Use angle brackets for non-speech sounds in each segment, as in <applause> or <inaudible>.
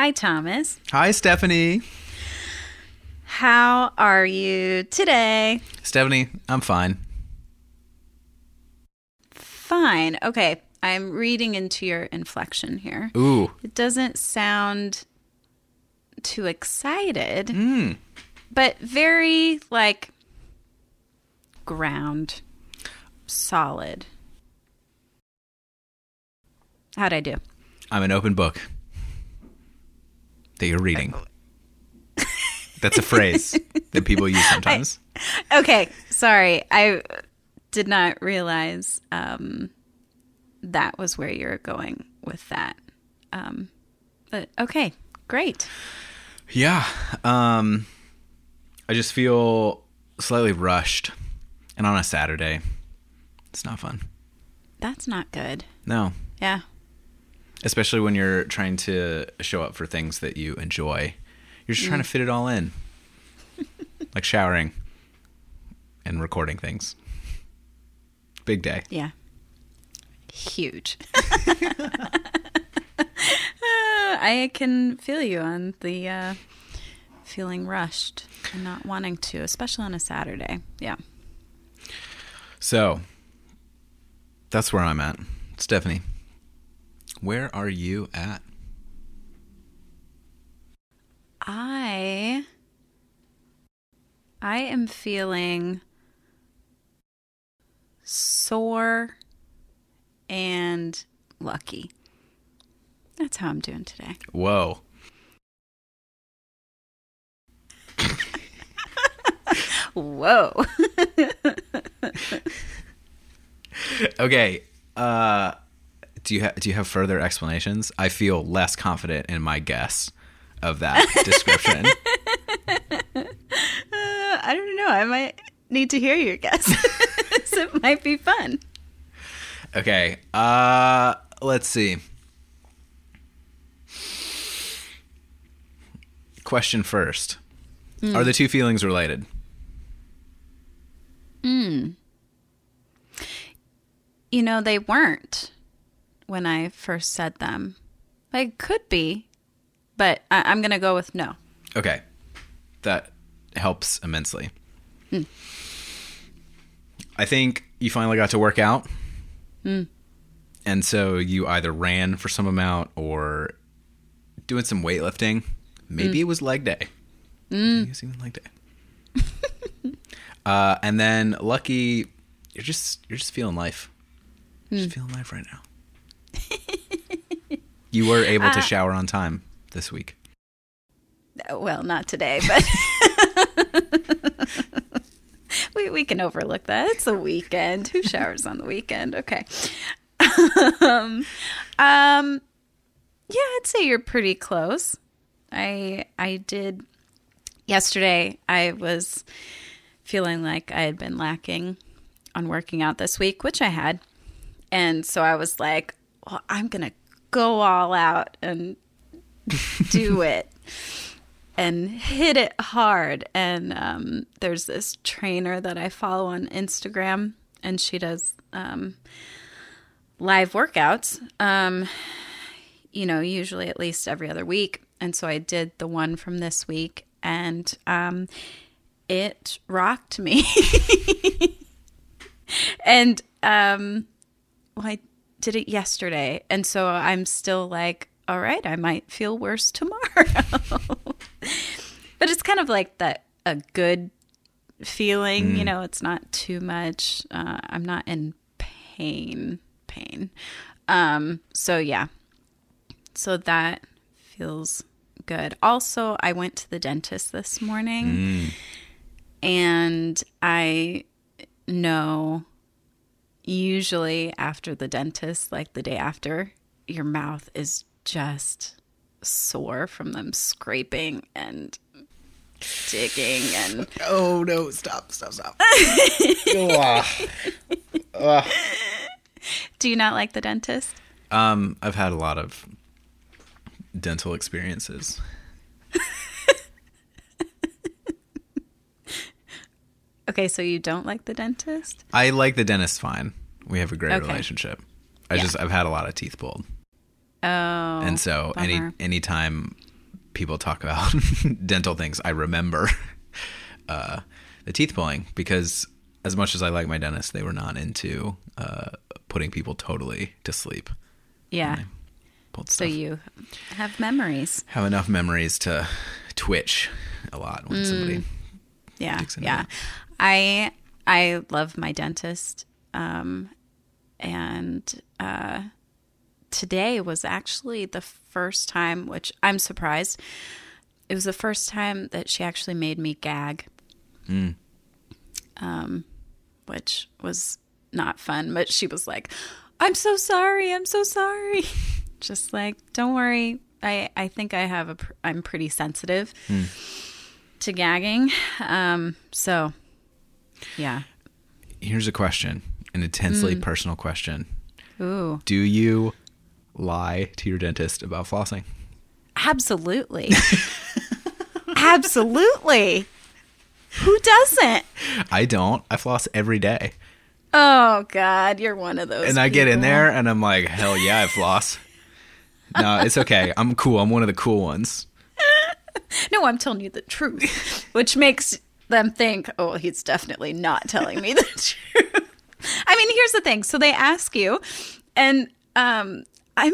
Hi, Thomas. Hi, Stephanie. How are you today? Stephanie, I'm fine. Fine. Okay. I'm reading into your inflection here. Ooh. It doesn't sound too excited, Mm. but very like ground, solid. How'd I do? I'm an open book that you're reading. That's a phrase <laughs> that people use sometimes. Okay, sorry. I did not realize um, that was where you're going with that. Um, but okay, great. Yeah. Um I just feel slightly rushed. And on a Saturday, it's not fun. That's not good. No. Yeah. Especially when you're trying to show up for things that you enjoy. You're just trying to fit it all in. <laughs> like showering and recording things. Big day. Yeah. Huge. <laughs> <laughs> I can feel you on the uh, feeling rushed and not wanting to, especially on a Saturday. Yeah. So that's where I'm at. Stephanie, where are you at? I I am feeling sore and lucky. That's how I'm doing today. Whoa. <laughs> Whoa. <laughs> Okay. Uh do you ha- do you have further explanations? I feel less confident in my guess of that <laughs> description. Uh, I don't know. I might need to hear your guess. <laughs> it might be fun. okay. Uh let's see. Question first. Are the two feelings related? Hmm. You know, they weren't when I first said them. They could be, but I- I'm going to go with no. Okay. That helps immensely. Hmm. I think you finally got to work out. Hmm. And so you either ran for some amount or doing some weightlifting. Maybe hmm. it was leg day. Maybe it was even leg day. <laughs> uh, and then lucky, you're just you're just feeling life. You're Just feeling life right now. <laughs> you were able to shower on time this week. Well, not today, but <laughs> we we can overlook that. It's a weekend. Who showers on the weekend? Okay. <laughs> um, um, yeah, I'd say you're pretty close. I I did yesterday. I was feeling like I had been lacking on working out this week, which I had, and so I was like, "Well, I'm gonna go all out and <laughs> do it." and hit it hard. And um, there's this trainer that I follow on Instagram, and she does um, live workouts. Um, you know, usually at least every other week. And so I did the one from this week, and um, it rocked me. <laughs> and um, well, I did it yesterday, and so I'm still like, all right, I might feel worse <laughs> tomorrow. but it's kind of like that a good feeling, you know, it's not too much. Uh, I'm not in pain, pain. Um, so yeah. So that feels good. Also, I went to the dentist this morning and I know usually after the dentist, like the day after, your mouth is just sore from them scraping and digging and <laughs> Oh no! Stop! Stop! Stop! <laughs> do you not like the dentist um, I've had a lot of dental experiences. <laughs> okay so you don't like the dentist I like the dentist fine. We have a great Okay. relationship. I Yeah. just I've had a lot of teeth pulled, oh and so any bummer. anytime people talk about <laughs> dental things, I remember <laughs> uh, the teeth pulling because as much as I like my dentist, they were not into uh, putting people totally to sleep. Yeah. Pulled So you have memories. have enough memories to twitch a lot when somebody. Yeah. Yeah. that. I I love my dentist. Um and uh today was actually the first time which I'm surprised. It was the first time that she actually made me gag. Um which was not fun, but she was like, "I'm so sorry. I'm so sorry." <laughs> Just like, "Don't worry. I I think I have a pr- I'm pretty sensitive." to gagging. Um, so, yeah. Here's a question, an intensely mm. personal question. Ooh, Do you lie to your dentist about flossing? absolutely. <laughs> absolutely. Who doesn't? I don't. I floss every day. Oh, God, you're one of those. And I get in there and I'm like, hell yeah, I floss. no, it's okay. I'm cool. I'm one of the cool ones. <laughs> No, I'm telling you the truth, which makes them think, oh, he's definitely not telling me the <laughs> truth. I mean, here's the thing. So they ask you, and um, I'm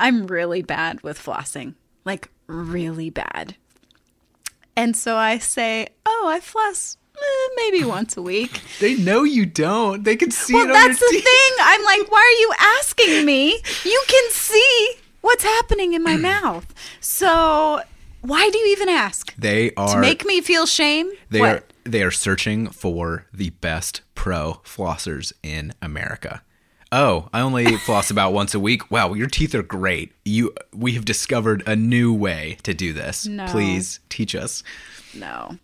I'm really bad with flossing, like really bad. And so I say, oh, I floss eh, maybe once a week. <laughs> They know you don't. They can see Well, it on that's the teeth. thing. I'm like, why are you asking me? You can see what's happening in my <clears throat> mouth. So why do you even ask? They are To make me feel shame? they what? are they are searching for the best pro flossers in America. Oh, I only <laughs> floss about once a week. Wow, your teeth are great. You we have discovered a new way to do this. No. Please teach us. No.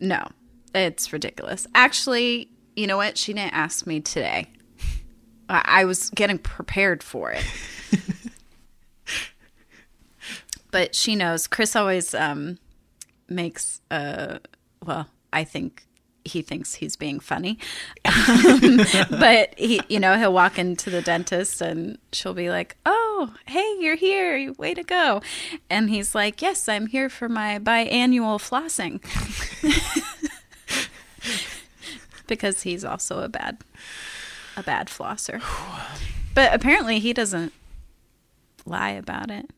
No. It's ridiculous. Actually, you know what? She didn't ask me today. I, I was getting prepared for it. <laughs> but she knows. Chris always um, makes, uh, well, I think he thinks he's being funny. Um, <laughs> but he, you know, he'll walk into the dentist and she'll be like, "Oh, hey, you're here. Way to go!" And he's like, "Yes, I'm here for my biannual flossing." <laughs> because he's also a bad a bad flosser. But apparently he doesn't lie about it.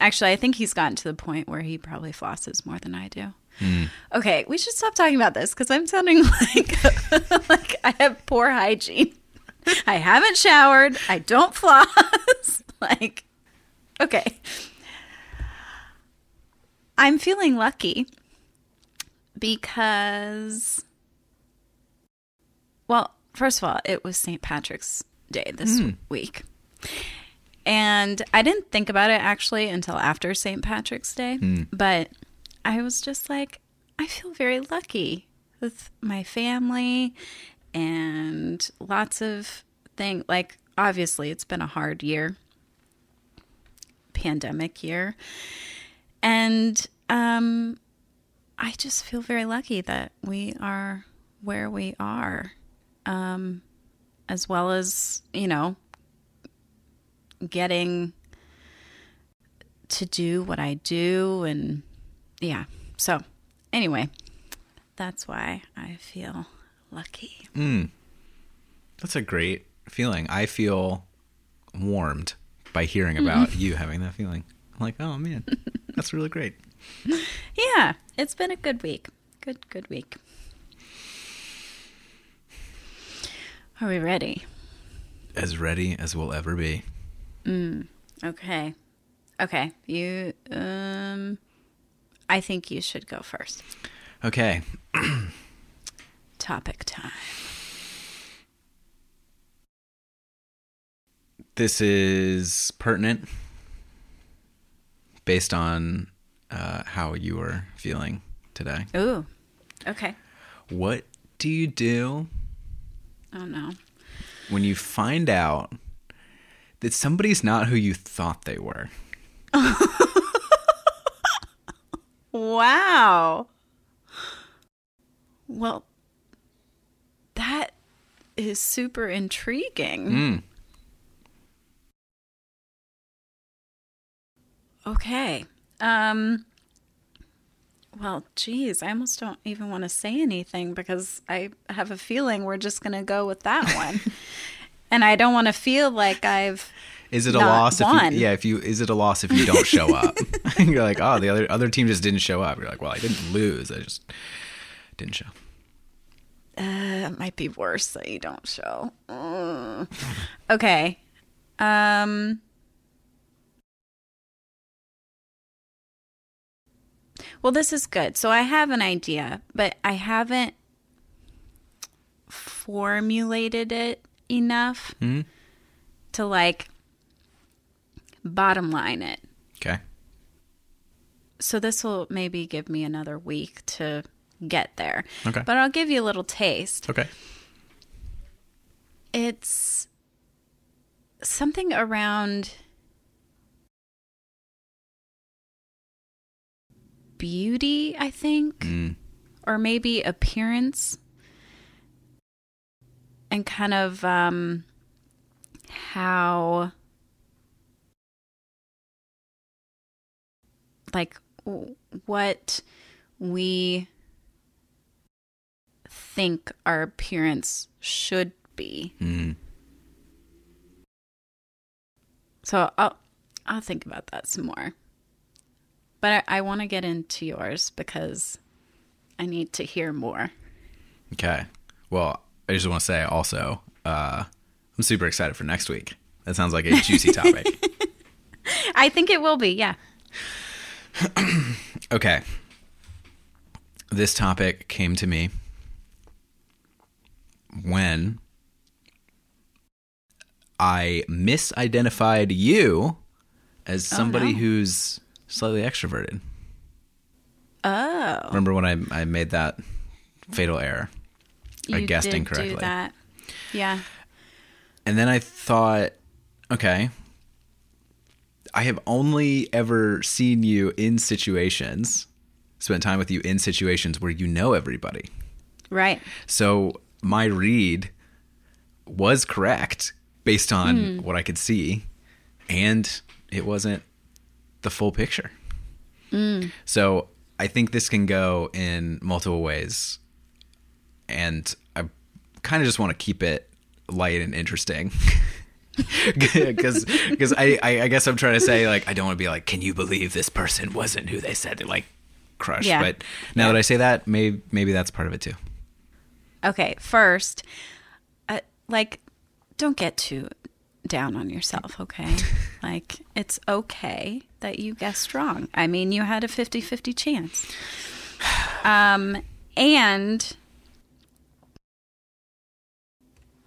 Actually, I think he's gotten to the point where he probably flosses more than I do. Hmm. Okay, we should stop talking about this because I'm sounding <laughs> like like I have poor hygiene. I haven't showered. I don't floss. <laughs> like, okay. I'm feeling lucky because, well, first of all, it was St. Patrick's Day this hmm. week. And I didn't think about it actually until after St. Patrick's Day. Hmm. But I was just like, I feel very lucky with my family and lots of things. Like, obviously, it's been a hard year, pandemic year. And um, I just feel very lucky that we are where we are, um, as well as, you know, getting to do what I do. And yeah. So, anyway, that's why I feel lucky. That's a great feeling. I feel warmed by hearing <laughs> about you having that feeling. I'm like, oh man, that's really great. <laughs> Yeah, it's been a good week. Good, good week. Are we ready? As ready as we'll ever be. Okay. Okay. You um I think you should go first. Okay. Topic time. This is pertinent based on uh, how you are feeling today. Ooh. Okay. What do you do Oh no. when you find out that somebody's not who you thought they were? <laughs> Wow. Well, that is super intriguing. Mm. Okay. Um well, geez, I almost don't even want to say anything because I have a feeling we're just going to go with that one. <laughs> and I don't want to feel like I've Is it a loss if you yeah, if you is it a loss if you don't show up? <laughs> <laughs> You're like, "Oh, the other other team just didn't show up." You're like, "Well, I didn't lose. I just didn't show." Uh, it might be worse that you don't show. Ugh. Okay. Um. Well, this is good. So I have an idea, but I haven't formulated it enough Mhm. to like bottom line it. Okay. So this will maybe give me another week to get there. Okay. But I'll give you a little taste. Okay. It's something around beauty, I think, Mm. or maybe appearance, and kind of um, how, like, what we think our appearance should be. Mm. So I'll I'll think about that some more. But I, I want to get into yours because I need to hear more. Okay. Well, I just want to say also, uh, I'm super excited for next week. That sounds like a juicy topic. <laughs> I think it will be, yeah. Okay. This topic came to me when I misidentified you as somebody no. who's slightly extroverted. Oh, Remember when I, I made that fatal error? I guessed incorrectly. Yeah. And then I thought, okay, I have only ever seen you in situations, spent time with you in situations where you know everybody. Right. So my read was correct based on hmm. what I could see, and it wasn't the full picture. Hmm. So I think this can go in multiple ways, and I kind of just want to keep it light and interesting. <laughs> <laughs> Because, because I, I, I guess I'm trying to say like I don't want to be like, can you believe this person wasn't who they said they like crush? Yeah. But now that I say that, maybe maybe that's part of it too. Okay. First, uh, like, don't get too down on yourself, okay? <laughs> like, it's okay that you guessed wrong. I mean, you had a 50 50 chance. Um, and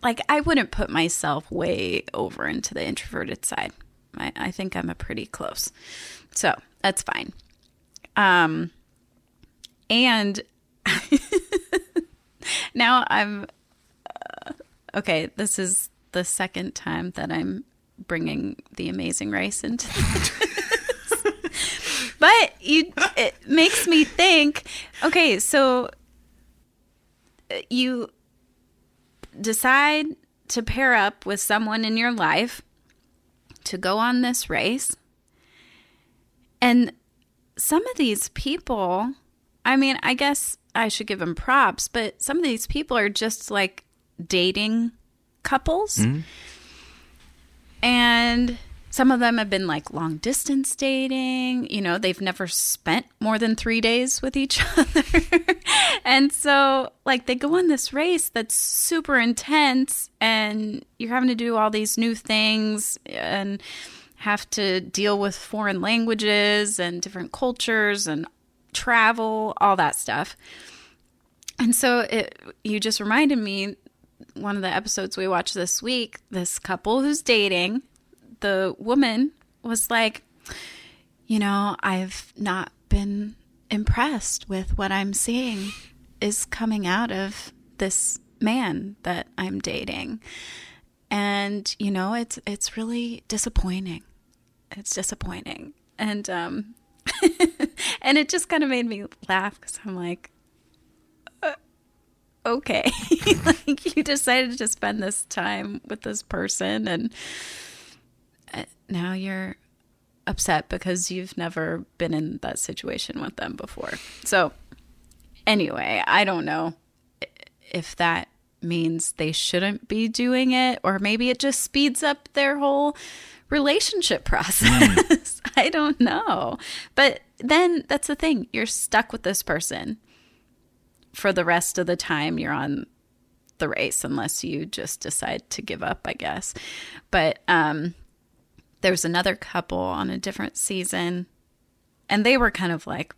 like I wouldn't put myself way over into the introverted side. I, I think I'm a pretty close. So that's fine. Um and <laughs> now I'm uh, okay, this is the second time that I'm bringing the amazing race into <laughs> but you it makes me think okay so uh, you decide to pair up with someone in your life to go on this race. And some of these people i mean i guess i should give them props but some of these people are just like dating couples. Mm-hmm. And some of them have been like long distance dating. You know, they've never spent more than three days with each <laughs> other. and so, like, they go on this race that's super intense, and you're having to do all these new things and have to deal with foreign languages and different cultures and travel, all that stuff. And so, it, you just reminded me one of the episodes we watched this week this couple who's dating the woman was like, you know, I've not been impressed with what I'm seeing is coming out of this man that I'm dating. And, you know, it's it's really disappointing. It's disappointing. And um <laughs> and it just kind of made me laugh cuz I'm like uh, okay. <laughs> like you decided to spend this time with this person and now you're upset because you've never been in that situation with them before. So, anyway, I don't know if that means they shouldn't be doing it or maybe it just speeds up their whole relationship process. Mm. <laughs> I don't know. But then that's the thing, you're stuck with this person for the rest of the time you're on the race unless you just decide to give up, I guess. But um there was another couple on a different season and they were kind of like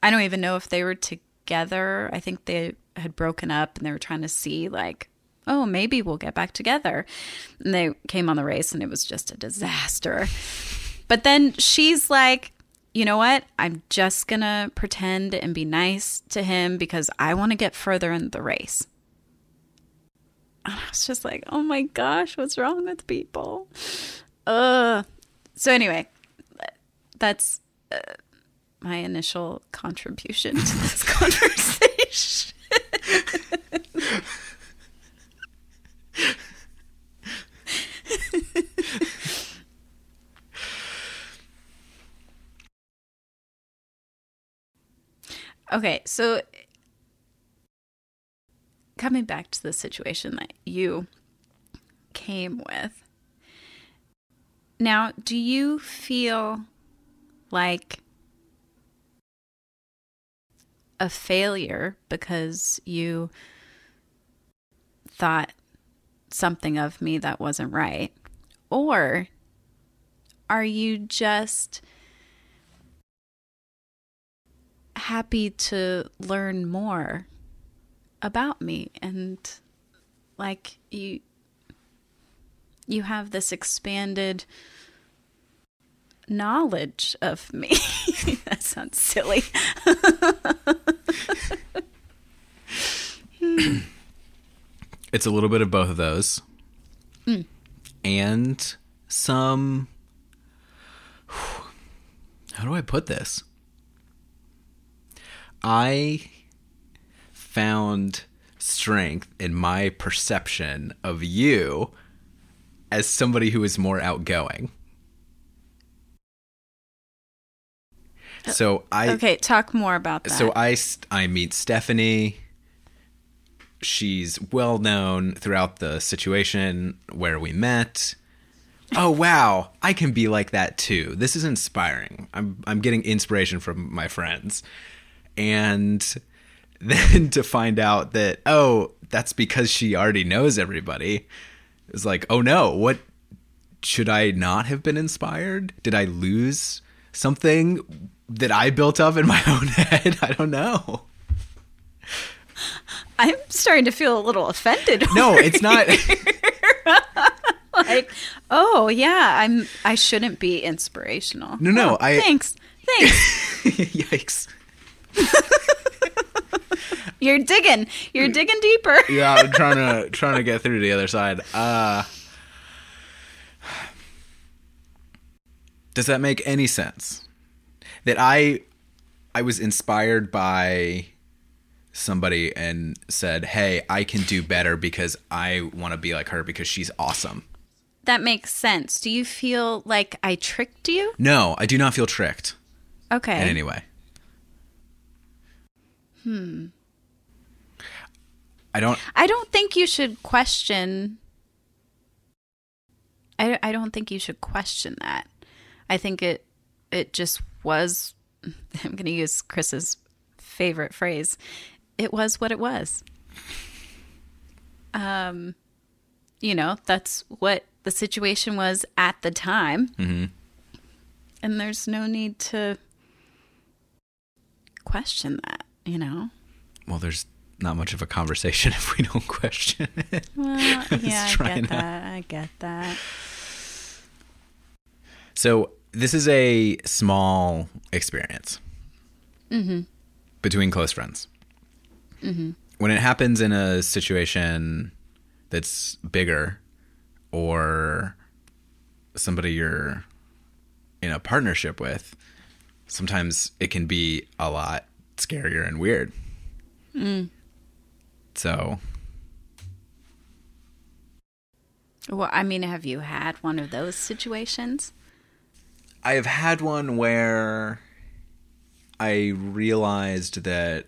I don't even know if they were together. I think they had broken up and they were trying to see like oh maybe we'll get back together. And they came on the race and it was just a disaster. But then she's like you know what? I'm just going to pretend and be nice to him because I want to get further in the race. And I was just like, oh my gosh, what's wrong with people? Uh. So, anyway, that's uh, my initial contribution to this <laughs> conversation. Okay, so coming back to the situation that you came with. Now, do you feel like a failure because you thought something of me that wasn't right? Or are you just happy to learn more about me and like you you have this expanded knowledge of me. <laughs> that sounds silly. <laughs> it's a little bit of both of those. Mm. And some how do I put this? I found strength in my perception of you as somebody who is more outgoing. So I Okay, talk more about that. So I I meet Stephanie. She's well known throughout the situation where we met. Oh wow, I can be like that too. This is inspiring. I'm I'm getting inspiration from my friends and <laughs> then to find out that oh that's because she already knows everybody it's like oh no what should i not have been inspired? Did i lose something that i built up in my <laughs> own head? I don't know. I'm starting to feel a little offended no it's not. <laughs> like oh yeah i'm i shouldn't be inspirational. No no oh, i thanks. Thanks. <laughs> Yikes <laughs> You're digging. You're digging deeper. <laughs> yeah, I'm trying to trying to get through to the other side. Uh Does that make any sense? That I I was inspired by somebody and said, "Hey, I can do better because I want to be like her because she's awesome." That makes sense. Do you feel like I tricked you? No, I do not feel tricked. Okay. In any way. Hmm. I don't. I don't think you should question. I, I don't think you should question that. I think it it just was. <laughs> I'm going to use Chris's favorite phrase. It was what it was. Um, you know that's what the situation was at the time, mm-hmm. and there's no need to question that you know? Well, there's not much of a conversation <laughs> if we don't question it. Well, <laughs> yeah, I get that. I get that. So this is a small experience mm-hmm. between close friends. Mm-hmm. When it happens in a situation that's bigger, or somebody you're in a partnership with, sometimes it can be a lot scarier and weird. Mm. So. Well, I mean, have you had one of those situations? I have had one where I realized that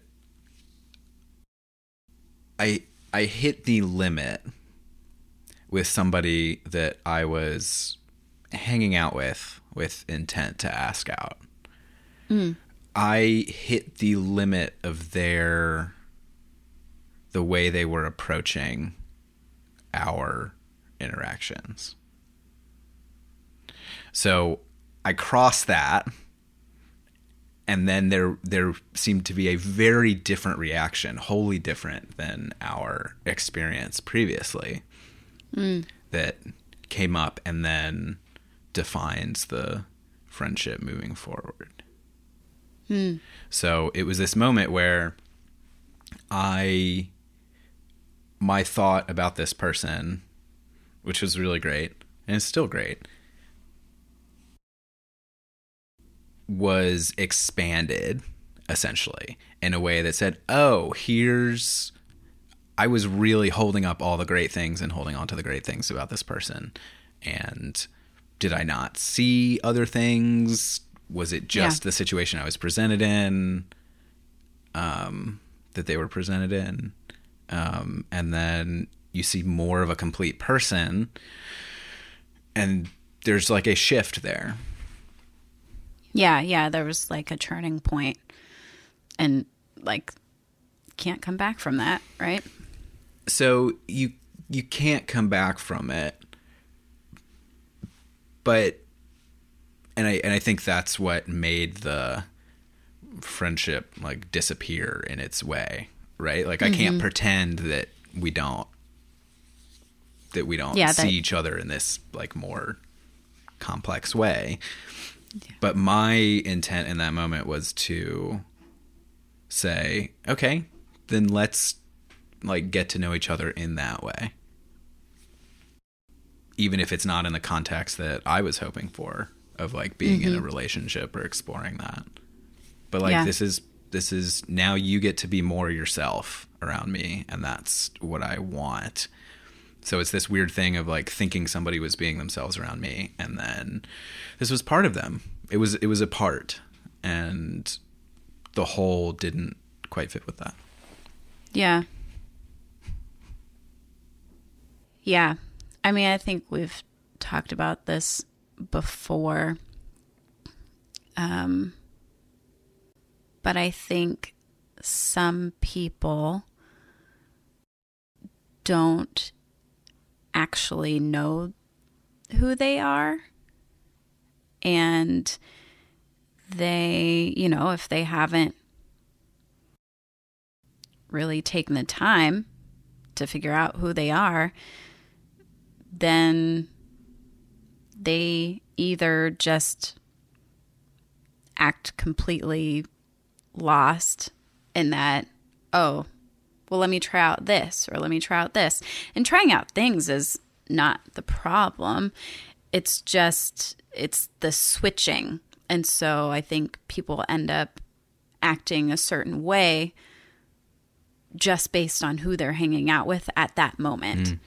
I I hit the limit with somebody that I was hanging out with with intent to ask out. I hit the limit of their the way they were approaching our interactions. So I crossed that and then there there seemed to be a very different reaction, wholly different than our experience previously. Mm. That came up and then defines the friendship moving forward. Hmm. So it was this moment where I my thought about this person, which was really great, and it's still great, was expanded essentially in a way that said, "Oh, here's I was really holding up all the great things and holding on to the great things about this person. And did I not see other things? Was it just Yeah. the situation I was presented in? Um, that they were presented in. Um, and then you see more of a complete person. And there's like a shift there. Yeah, yeah, there was like a turning point and like can't come back from that, right? so you you can't come back from it but and i and i think that's what made the friendship like disappear in its way right? Like i can't mm-hmm. pretend that we don't that we don't Yeah, see that- each other in this like more complex way. But my intent in that moment was to say okay then let's like get to know each other in that way. Even if it's not in the context that i was hoping for of like being in a mm-hmm. relationship or exploring that but like Yeah. this is this is now you get to be more yourself around me and that's what i want so it's this weird thing of like thinking somebody was being themselves around me and then this was part of them it was it was a part and the whole didn't quite fit with that Yeah. Yeah. I mean, I think we've talked about this before. Um, but I think some people don't actually know who they are. And they, you know, if they haven't really taken the time to figure out who they are, then they either just act completely lost in that, oh, well, let me try out this or let me try out this. And trying out things is not the problem. It's just, it's the switching. And so I think people end up acting a certain way just based on who they're hanging out with at that moment. Mm.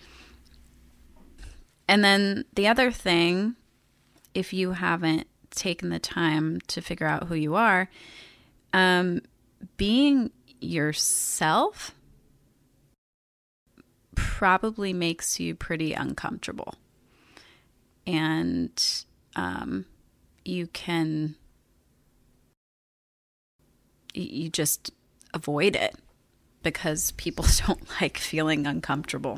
And then the other thing, if you haven't taken the time to figure out who you are, um, being yourself probably makes you pretty uncomfortable. And um, you can, you just avoid it because people <laughs> don't like feeling uncomfortable.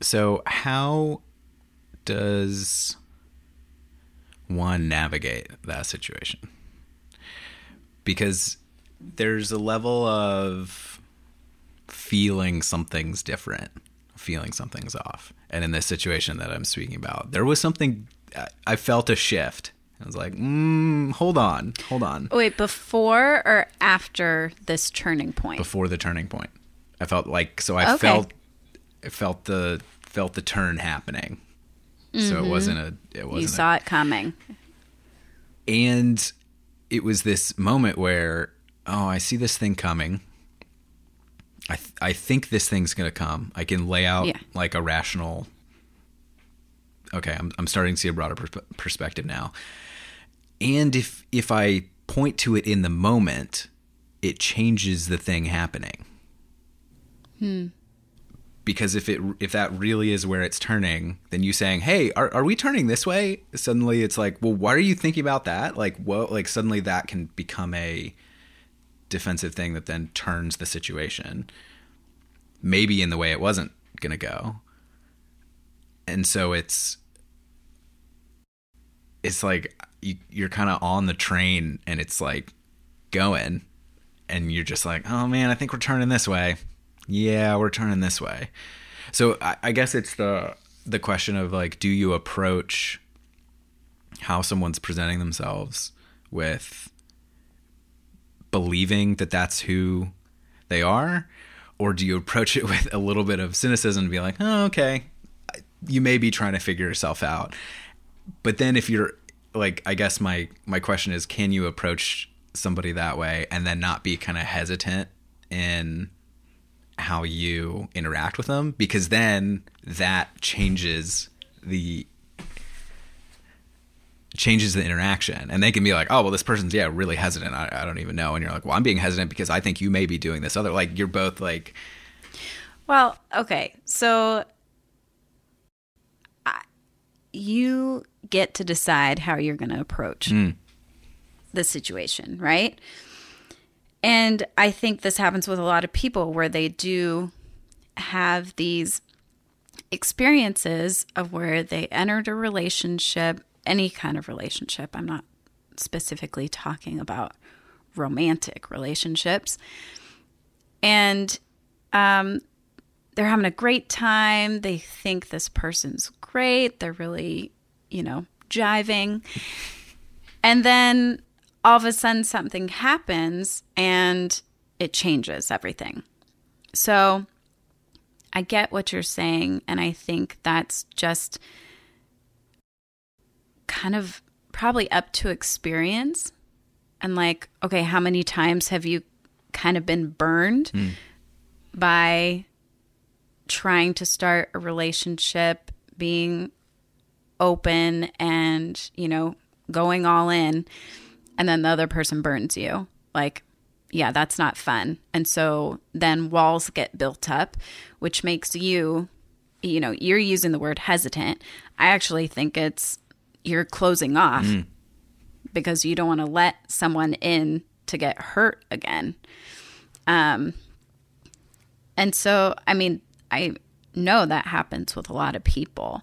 So, how does one navigate that situation? Because there's a level of feeling something's different, feeling something's off. And in this situation that I'm speaking about, there was something, I- felt a shift. I was like, mm, hold on, hold on. Wait, before or after this turning point? before the turning point. I felt like so I Okay. felt felt the felt the turn happening. So it wasn't a it wasn't Mm-hmm. you a- saw it coming. and it was this moment where oh, I see this thing coming. I th- I think this thing's going to come. I can lay out Yeah. like a rational okay, I'm I'm starting to see a broader pers- perspective now. And if if I point to it in the moment, it changes the thing happening. Hmm. Because if it if that really is where it's turning, then you saying, "Hey, are are we turning this way?" Suddenly, it's like, "Well, why are you thinking about that?" Like, well, like suddenly that can become a defensive thing that then turns the situation, maybe in the way it wasn't gonna go. And so it's it's like you, you're kind of on the train and it's like going and you're just like oh man i think we're turning this way yeah we're turning this way. So I, I guess it's the the question of like do you approach how someone's presenting themselves with believing that that's who they are? Or do you approach it <laughs> with a little bit of cynicism and be like oh okay you may be trying to figure yourself out. But then if you're like i guess my my question is can you approach somebody that way and then not be kind of hesitant in how you interact with them because then that changes the changes the interaction and they can be like oh well this person's yeah really hesitant I, I don't even know and you're like well i'm being hesitant because i think you may be doing this other like you're both like Well, okay. So I, you get to decide how you're going to approach hmm. the situation, right? And I think this happens with a lot of people where they do have these experiences of where they entered a relationship, any kind of relationship. I'm not specifically talking about romantic relationships. And um, they're having a great time. They think this person's great. They're really, you know, jiving. And then all of a sudden something happens and it changes everything. So I get what you're saying. And I think that's just kind of probably up to experience. And like, okay, how many times have you kind of been burned hmm. by trying to start a relationship, being open and, you know, going all in, and then the other person burns you. Like, yeah, that's not fun. And so then walls get built up, which makes you, you know, you're using the word hesitant. I actually think it's you're closing off because you don't want to let someone in to get hurt again. Um, and so, I mean, I know that happens with a lot of people.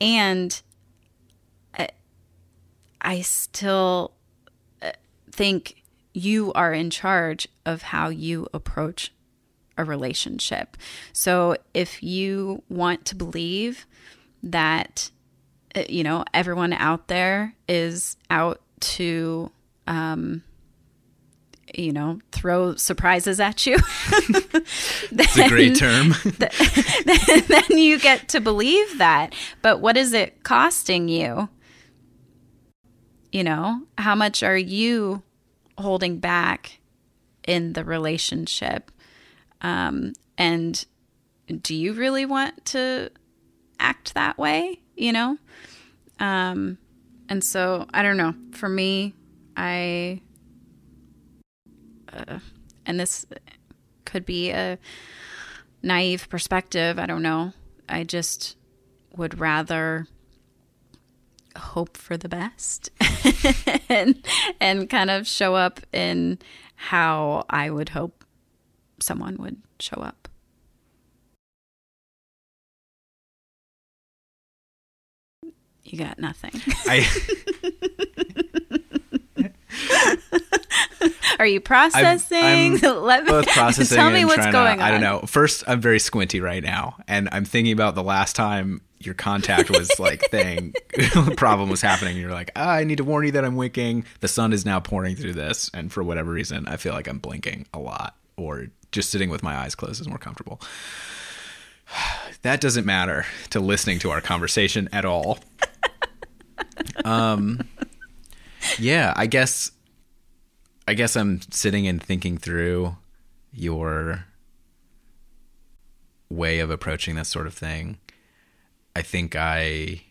And I, I still uh, think you are in charge of how you approach a relationship. So if you want to believe that, uh, you know, everyone out there is out to, um, you know, throw surprises at you. <laughs> it's a great term <laughs> <laughs> then you get to believe that. But what is it costing you? You know, how much are you holding back in the relationship? Um, and do you really want to act that way? You know? Um, and so I don't know. For me, I, uh, and this could be a naive perspective. I don't know. I just would rather hope for the best <laughs> <laughs> and and kind of show up in how I would hope someone would show up. You got nothing. i <laughs> <laughs> Are you processing? I'm <laughs> Let me both processing tell me what's going to, on. I don't know. First, I'm very squinty right now, and I'm thinking about the last time your contact was like <laughs> thing <laughs> problem was happening. You're like, ah, I need to warn you that I'm winking. The sun is now pouring through this, and for whatever reason, I feel like I'm blinking a lot, or just sitting with my eyes closed is more comfortable. <sighs> That doesn't matter to listening to our conversation at all. um, yeah, I guess I guess I'm sitting and thinking through your way of approaching this sort of thing. I think I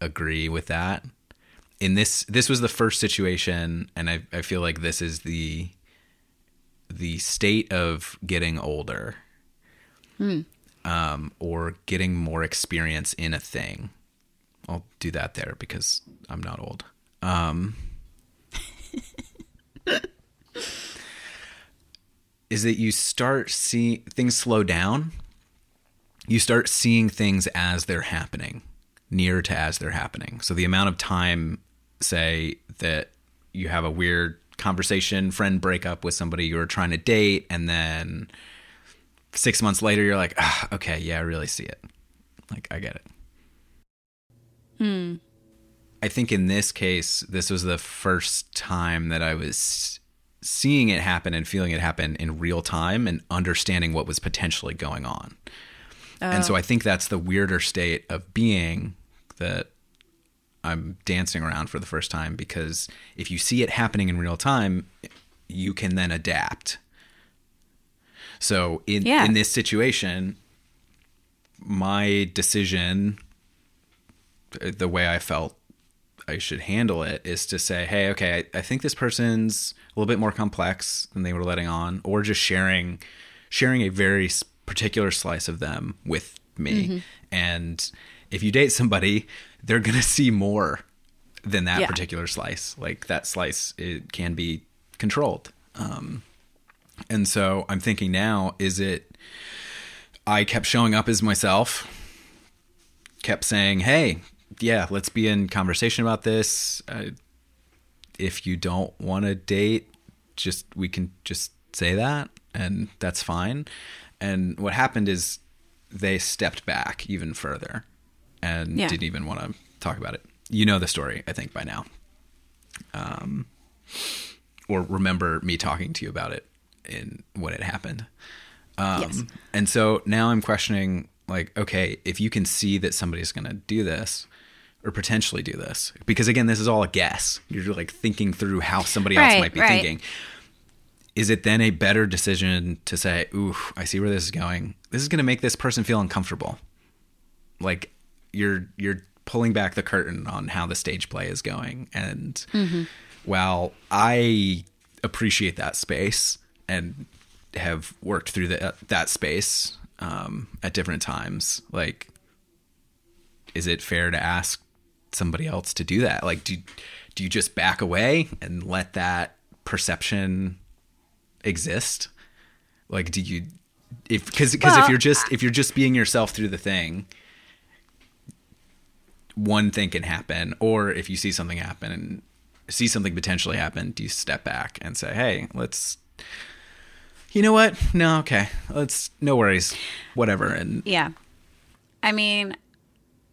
agree with that. In this this was the first situation and I I feel like this is the the state of getting older. Um, or getting more experience in a thing. I'll do that there because I'm not old. Um, is that you start seeing things slow down. You start seeing things as they're happening, near to as they're happening. So the amount of time, say, that you have a weird conversation, friend breakup with somebody you were trying to date, and then six months later, you're like, ah, okay, yeah, I really see it. Like, I get it. Hmm. I think in this case, this was the first time that I was seeing it happen and feeling it happen in real time and understanding what was potentially going on. And so oh. I think that's the weirder state of being that I'm dancing around for the first time because if you see it happening in real time, you can then adapt. So in Yeah. in this situation, my decision the way I felt I should handle it is to say, hey, okay, I, I think this person's a little bit more complex than they were letting on, or just sharing sharing a very particular slice of them with me. And if you date somebody, they're gonna <laughs> see more than that Yeah. particular slice. Like that slice, it can be controlled. Um, and so I'm thinking now, is it? I kept showing up as myself kept saying, "Hey, yeah, let's be in conversation about this. Uh, if you don't want to date, just we can just say that, and that's fine." And what happened is they stepped back even further and Yeah. didn't even want to talk about it. You know the story, I think, by now, um, or remember me talking to you about it in when it happened. Um, Yes. And so now I'm questioning, like, okay, if you can see that somebody's going to do this or potentially do this, because again, this is all a guess. You're like thinking through how somebody else Right, might be right. thinking. Is it then a better decision to say, ooh, I see where this is going. This is going to make this person feel uncomfortable. Like you're you're pulling back the curtain on how the stage play is going. And while I appreciate that space and have worked through the, that space um, at different times, like, is it fair to ask somebody else to do that? Like, do do you just back away and let that perception exist? Like, do you if because because if you're just if you're just being yourself through the thing, one thing can happen, or if you see something happen and see something potentially happen, do you step back and say, "Hey, let's." You know what? No, okay. Let's no worries. Whatever. And Yeah. I mean,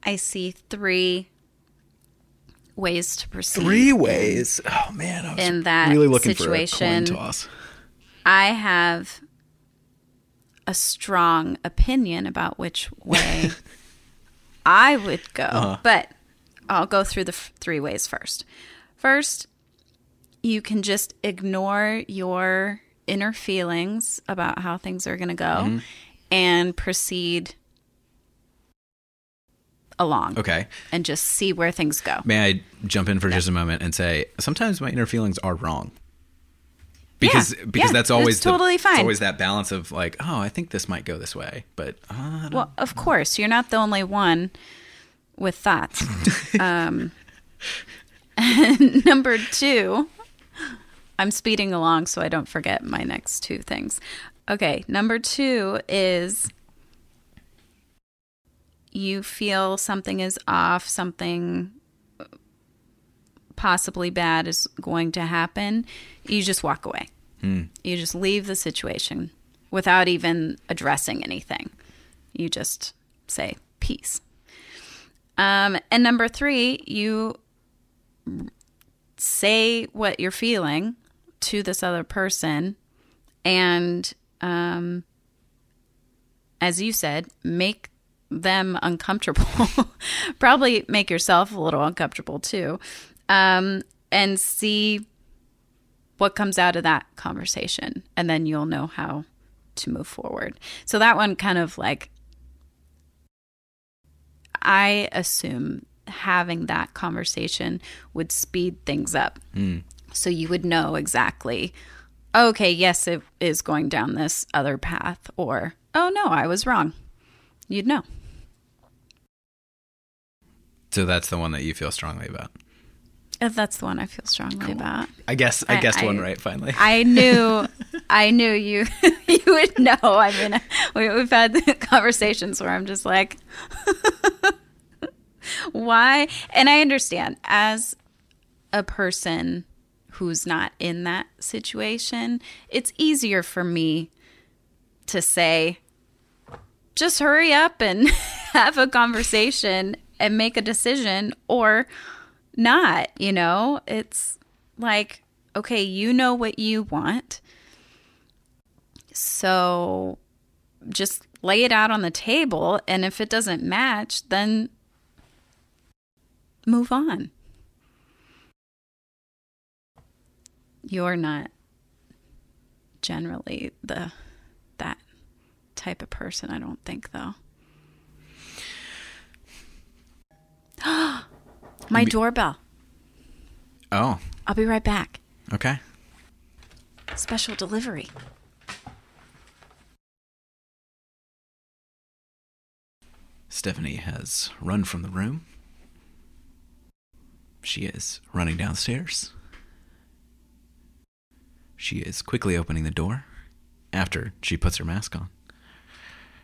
I see three ways to proceed. three ways. Oh man, I was In that really looking situation- for a coin toss. I have a strong opinion about which way <laughs> I would go, Uh-huh. but I'll go through the f- three ways first. First, you can just ignore your inner feelings about how things are going to go Mm-hmm. and proceed along Okay. and just see where things go. May I jump in for just a moment and say sometimes my inner feelings are wrong. Because Yeah, because yeah, that's always totally fine. It's always that balance of like, oh, I think this might go this way, but uh, Well, of course, you're not the only one with thoughts. um, <laughs> number two, I'm speeding along so I don't forget my next two things. Okay, number two is you feel something is off, something possibly bad is going to happen. You just walk away. You just leave the situation without even addressing anything. You just say peace. Um, and number three, you say what you're feeling to this other person, and um, as you said, make them uncomfortable. <laughs> Probably make yourself a little uncomfortable too, um, and see what comes out of that conversation, and then you'll know how to move forward. So that one kind of like I assume having that conversation would speed things up. So you would know exactly, okay, yes, it is going down this other path, or, oh no, I was wrong. You'd know. So that's the one that you feel strongly about. If that's the one I feel strongly about. I guess I, I- guessed one right finally. I knew, <laughs> I knew you, <laughs> you would know. I mean, <laughs> we, we've had conversations where I'm just like, why? And I understand as a person who's not in that situation, it's easier for me to say, just hurry up and have a conversation and make a decision or not, you know? It's like, okay, you know what you want. So just lay it out on the table. And if it doesn't match, then move on. You're not generally the that type of person, I don't think though. <gasps> My doorbell. oh, I'll be right back. okay. Special delivery. Stephanie has run from the room. She is running downstairs. She is quickly opening the door after she puts her mask on.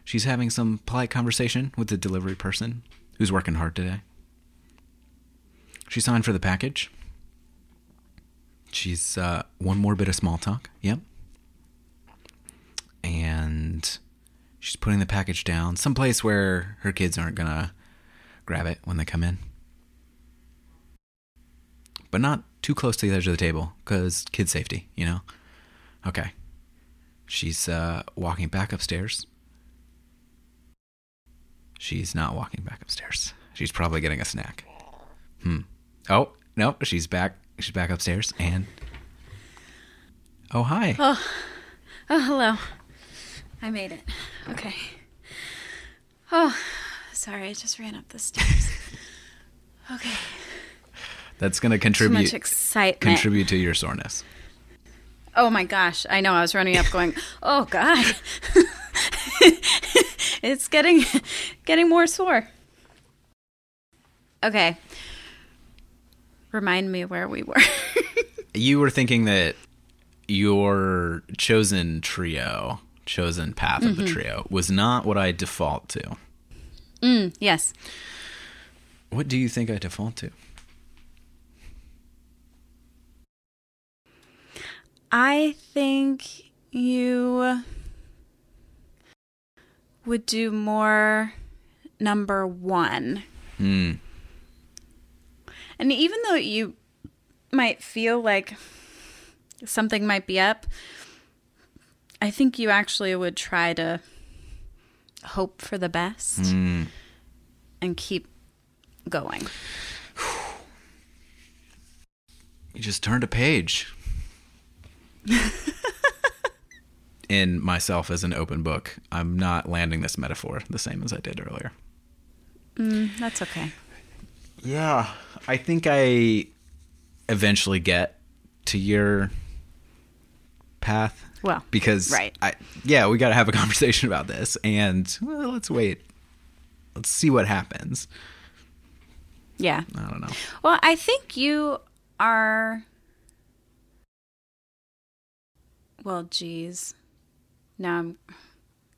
She's having some polite conversation with the delivery person who's working hard today. She signed for the package. She's uh, one more bit of small talk. Yep. And she's putting the package down. Someplace where her kids aren't gonna grab it when they come in. But not too close to the edge of the table because kid safety you know? Okay. She's uh, walking back upstairs. She's not walking back upstairs. She's probably getting a snack. Hmm oh no she's back she's back upstairs and oh hi Oh, Oh, hello. I made it. Okay. Oh, sorry. I just ran up the stairs. <laughs> Okay. that's gonna Too contribute much excitement. contribute to your soreness oh my gosh. I know. I was running up going, <laughs> oh God. <laughs> it's getting getting more sore. Okay. Remind me where we were. <laughs> you were thinking that your chosen trio, chosen path of the trio, was not what I default to. mm, yes. What do you think I default to? I think you would do more number one. Hmm. And even though you might feel like something might be up, I think you actually would try to hope for the best Hmm. and keep going. You just turned a page. <laughs> In myself as an open book, I'm not landing this metaphor the same as I did earlier. Mm, that's okay. Yeah, I think I eventually get to your path Well, because right. I yeah, we got to have a <laughs> conversation about this and well, let's wait. Let's see what happens. yeah. I don't know. Well, I think you are. Well, geez. Now I'm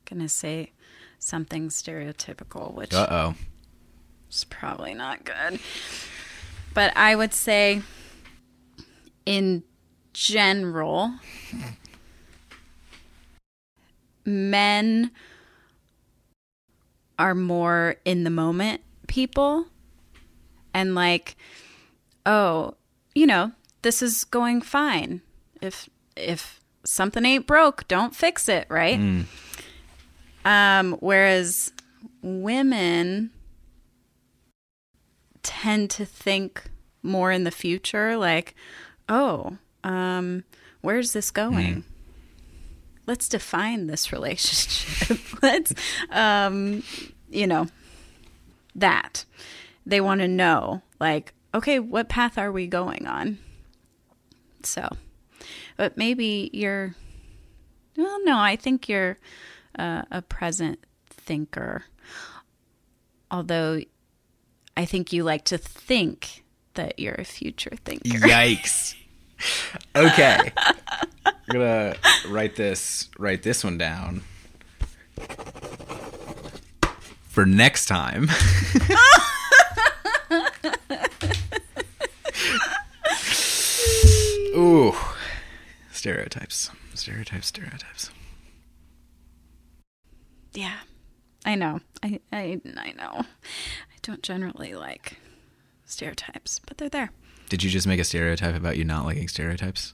going to say something stereotypical, which Uh-oh. Is probably not good. But I would say, in general, men are more in the moment people. And like oh you know this is going fine. If if something ain't broke don't fix it right? Um whereas women tend to think more in the future like oh um where's this going let's define this relationship <laughs> let's um you know that they want to know, like, okay, what path are we going on? So, but maybe you're, well, no, I think you're uh, a present thinker. Although I think you like to think that you're a future thinker. Yikes. Okay. I'm gonna write this write this one down. For next time. <laughs> Ooh. Stereotypes. Stereotypes, stereotypes. Yeah, I know. I, I, I know. Don't generally like stereotypes, but they're there. Did you just make a stereotype about you not liking stereotypes?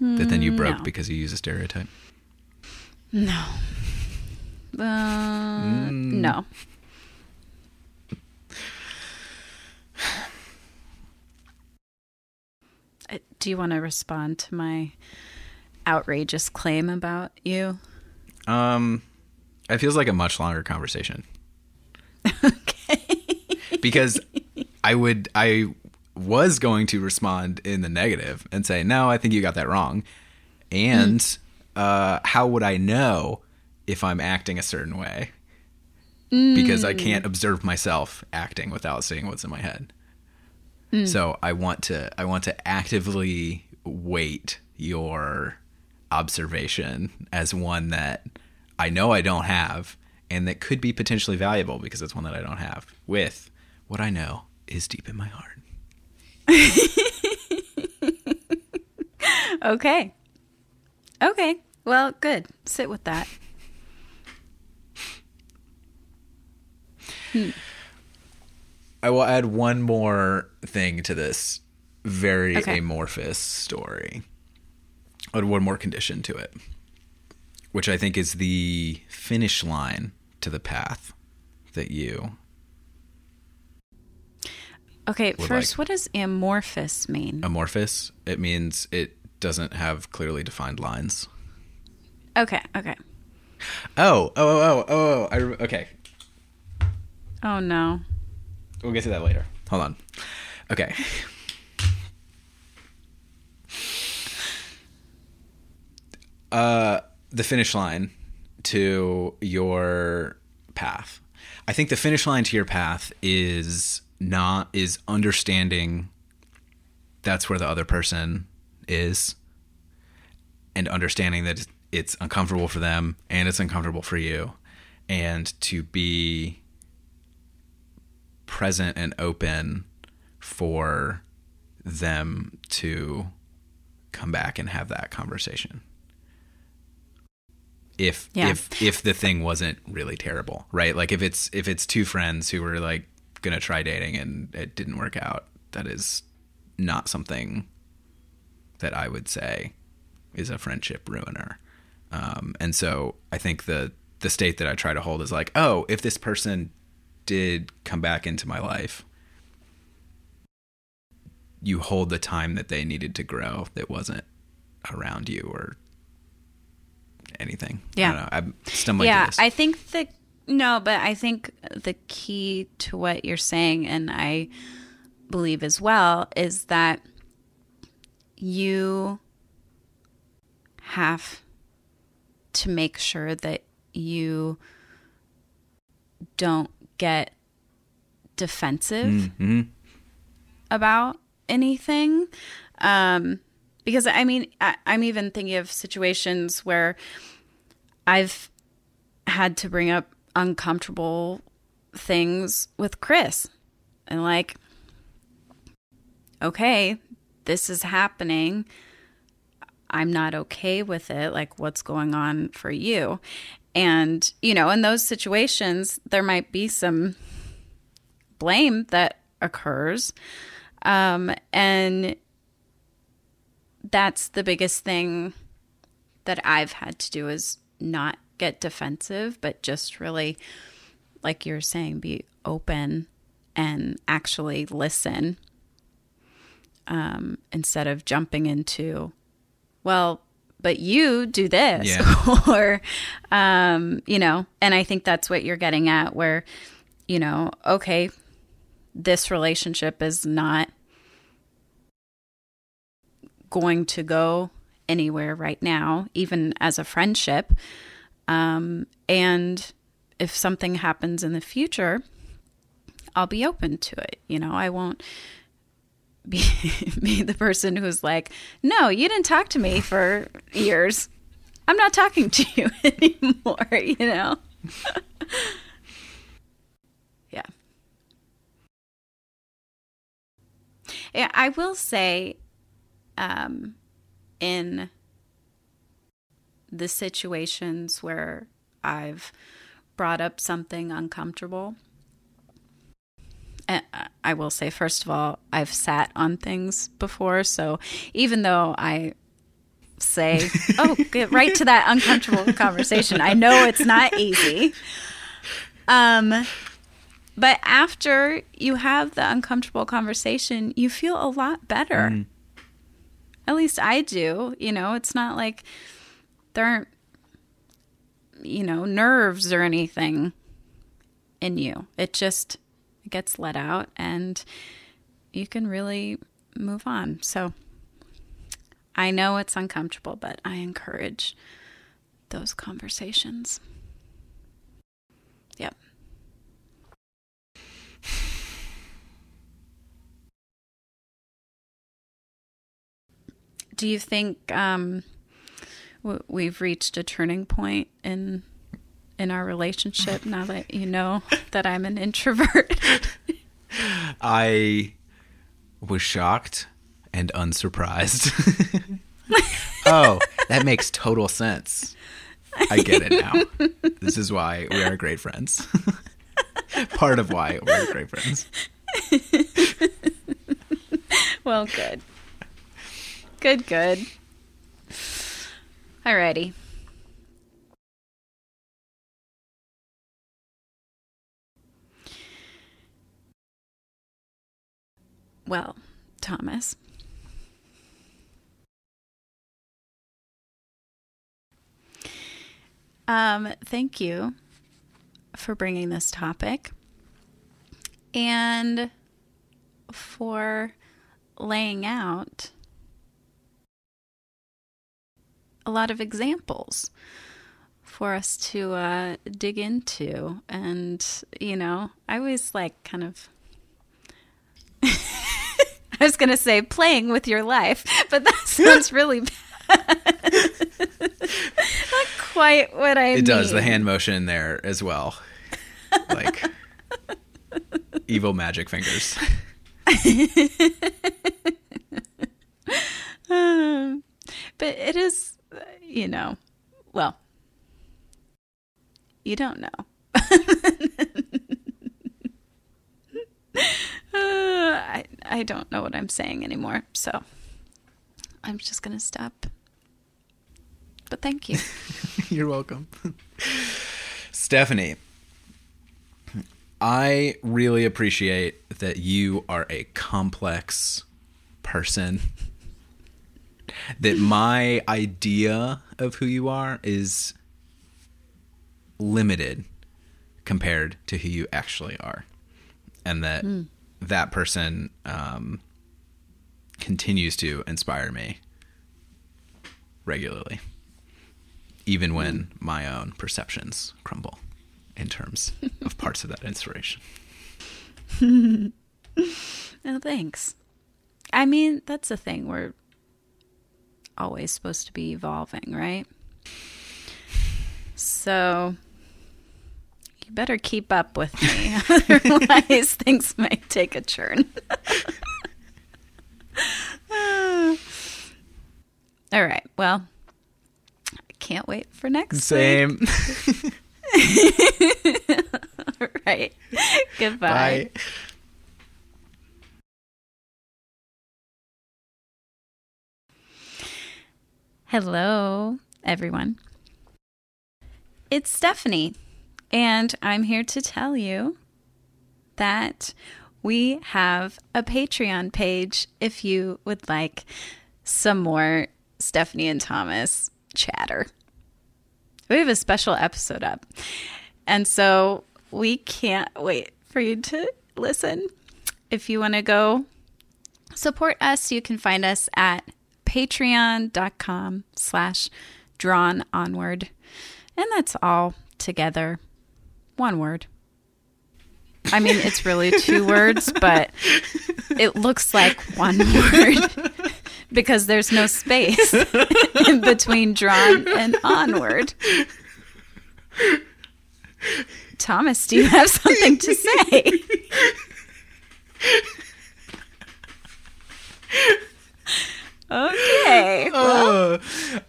that then you broke no. because you use a stereotype? No. Uh, No. Uh, Do you want to respond to my outrageous claim about you? Um it feels like a much longer conversation. <laughs> Okay. Because I would I was going to respond in the negative and say no I think you got that wrong. And uh, how would I know if I'm acting a certain way? Because I can't observe myself acting without seeing what's in my head. So I want to I want to actively weight your observation as one that I know I don't have and that could be potentially valuable because it's one that I don't have with what I know is deep in my heart. <laughs> Okay. Okay. Well, good. Sit with that. Hmm. I will add one more thing to this very Okay. amorphous story. Add one more condition to it, which I think is the finish line to the path that you Okay, first, like- what does amorphous mean? amorphous. It means it doesn't have clearly defined lines. Okay, okay. Oh, oh, oh, oh, oh! I re- okay. Oh no. We'll get to that later. Hold on. Okay. <laughs> Uh, the finish line to your path. I think the finish line to your path is not is understanding that's where the other person is and understanding that it's uncomfortable for them and it's uncomfortable for you. And to be present and open for them to come back and have that conversation. If Yeah. if if the thing wasn't really terrible right? Like if it's if it's two friends who were like gonna try dating and it didn't work out that is not something that i would say is a friendship ruiner um, and so i think the the state that i try to hold is like oh if this person did come back into my life you hold the time that they needed to grow that wasn't around you or anything Yeah. I don't know. i'm stumbling yeah, I think the no, but I think the key to what you're saying, and I believe as well, is that you have to make sure that you don't get defensive Mhm. about anything. Um, because I mean, I, I'm even thinking of situations where I've had to bring up uncomfortable things with Chris. And like, okay, this is happening. I'm not okay with it. Like, what's going on for you? And, you know, in those situations, there might be some blame that occurs. Um, and that's the biggest thing that I've had to do is not get defensive, but just really, like you're saying, be open and actually listen um, instead of jumping into, well, but you do this, Yeah. <laughs> or, um, you know, and I think that's what you're getting at, where, you know, okay, this relationship is not going to go anywhere right now, even as a friendship. Um, and if something happens in the future, I'll be open to it. You know, I won't be <laughs> be the person who's like, "No, you didn't talk to me for years. I'm not talking to you <laughs> anymore." You know. <laughs> yeah. Yeah, I will say, um, in the situations where I've brought up something uncomfortable. I will say, first of all, I've sat on things before. So even though I say, <laughs> oh, get right to that uncomfortable conversation, I know it's not easy. Um, but after you have the uncomfortable conversation, you feel a lot better. Mm. At least I do. You know, it's not like there aren't, you know, nerves or anything in you. It just gets let out and you can really move on. So I know it's uncomfortable, but I encourage those conversations. Yep. Do you think um, we've reached a turning point in in our relationship <laughs> now that you know that I'm an introvert? <laughs> I was shocked and unsurprised. <laughs> oh, that makes total sense. I get it now. This is why we are great friends. Part of why we're great friends. well, good. Good, good. Alrighty. Well, Thomas. Um, thank you for bringing this topic and for laying out a lot of examples for us to uh, dig into. And, you know, I always like kind of. <laughs> I was going to say playing with your life, but that <laughs> sounds really bad. <laughs> Not quite what I It mean. does. The hand motion there as well. Like evil magic fingers. um, but it is you know, well, you don't know. <laughs> uh, I I don't know what I'm saying anymore, so I'm just gonna stop. But thank you. <laughs> You're welcome, <laughs> Stephanie. I really appreciate that you are a complex person that my idea of who you are is limited compared to who you actually are and that mm. that person um, continues to inspire me regularly even when mm. my own perceptions crumble in terms of <laughs> parts of that inspiration <laughs> oh thanks i mean that's the thing we're always supposed to be evolving, right? So you better keep up with me, <laughs> otherwise <laughs> things might take a turn. <laughs> All right. Well, I can't wait for next Same. All right. Goodbye. Bye. Hello, everyone. It's Stephanie, and I'm here to tell you that we have a Patreon page if you would like some more Stephanie and Thomas chatter. We have a special episode up, and so we can't wait for you to listen. if you want to go support us, you can find us at patreon.com slash drawn onward. And that's all together. One word. I mean, it's really <laughs> two words, but it looks like one <laughs> word because there's no space <laughs> in between drawn and onward. Thomas, do you have something to say? Okay. <laughs> Well,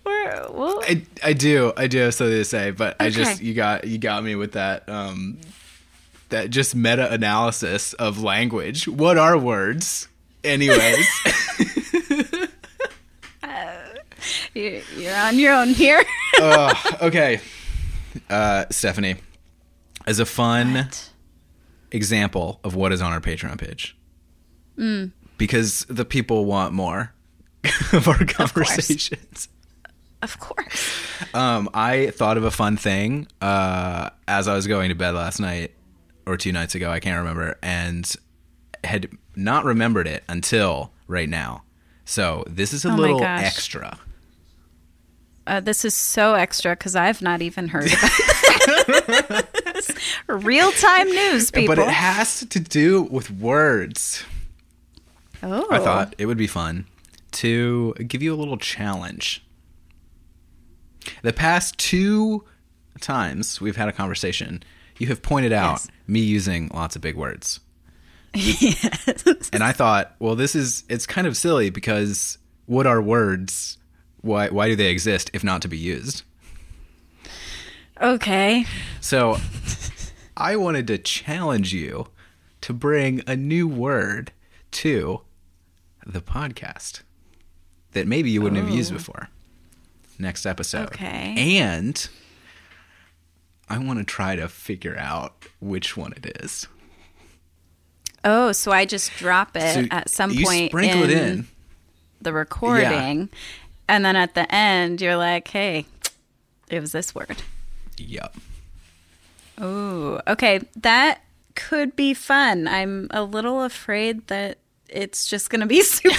Uh, we'll, I, I do I do have something to say, but I just you got you got me with that um that just meta analysis of language. What are words? Anyways, <laughs> you- you're on your own here. <laughs> uh, okay, uh, Stephanie, as a fun example of what is on our Patreon page, Mm. because the people want more <laughs> of our conversations. Of course. Um, I thought of a fun thing uh, as I was going to bed last night or two nights ago. I can't remember, and had not remembered it until right now. So this is a Oh little extra. Uh, this is so extra because I've not even heard about <laughs> this. Real time news, people. But it has to do with words. oh, I thought it would be fun to give you a little challenge. The past two times we've had a conversation, you have pointed out Yes. me using lots of big words. <laughs> yes. And I thought, well, this is it's kind of silly because what are words? Why why do they exist if not to be used? okay. So <laughs> I wanted to challenge you to bring a new word to the podcast that maybe you wouldn't have used Oh. before. Next episode. Okay. And I want to try to figure out which one it is. Oh, so I just drop it So at some you point sprinkle in, it in. the recording, and then at the end you're like, "Hey, it was this word." Yep. Ooh, okay. That could be fun. I'm a little afraid that it's just going to be <laughs> super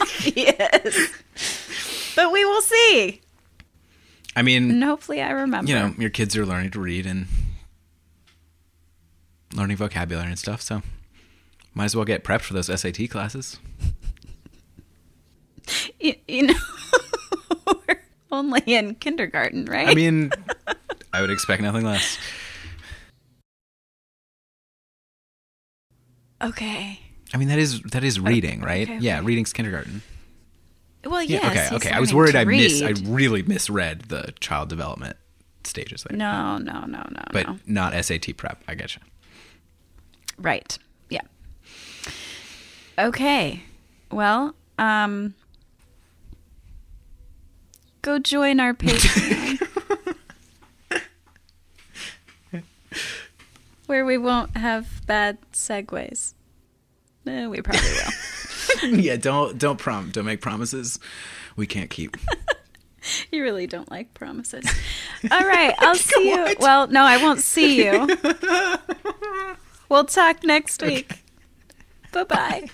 obvious. But we will see. I mean, And hopefully I remember. you know, your kids are learning to read and learning vocabulary and stuff, so might as well get prepped for those SAT classes. you, you know, <laughs> we're only in kindergarten, right? I mean, I would expect nothing less. okay. I mean, that is that is reading, right? okay, Yeah, reading's kindergarten. Well, Yeah, yes. okay, he's okay. I was worried I mis I really misread the child development stages there. No, no, no, no, but no. not SAT prep. I get you. Right. Yeah. Okay. Well, um go join our Patreon. <laughs> where we won't have bad segues. Eh, we probably will. <laughs> yeah, don't don't prom don't make promises we can't keep. <laughs> you really don't like promises. All right, I'll <laughs> see you. What? Well, no, I won't see you. we'll talk next week. Bye-bye.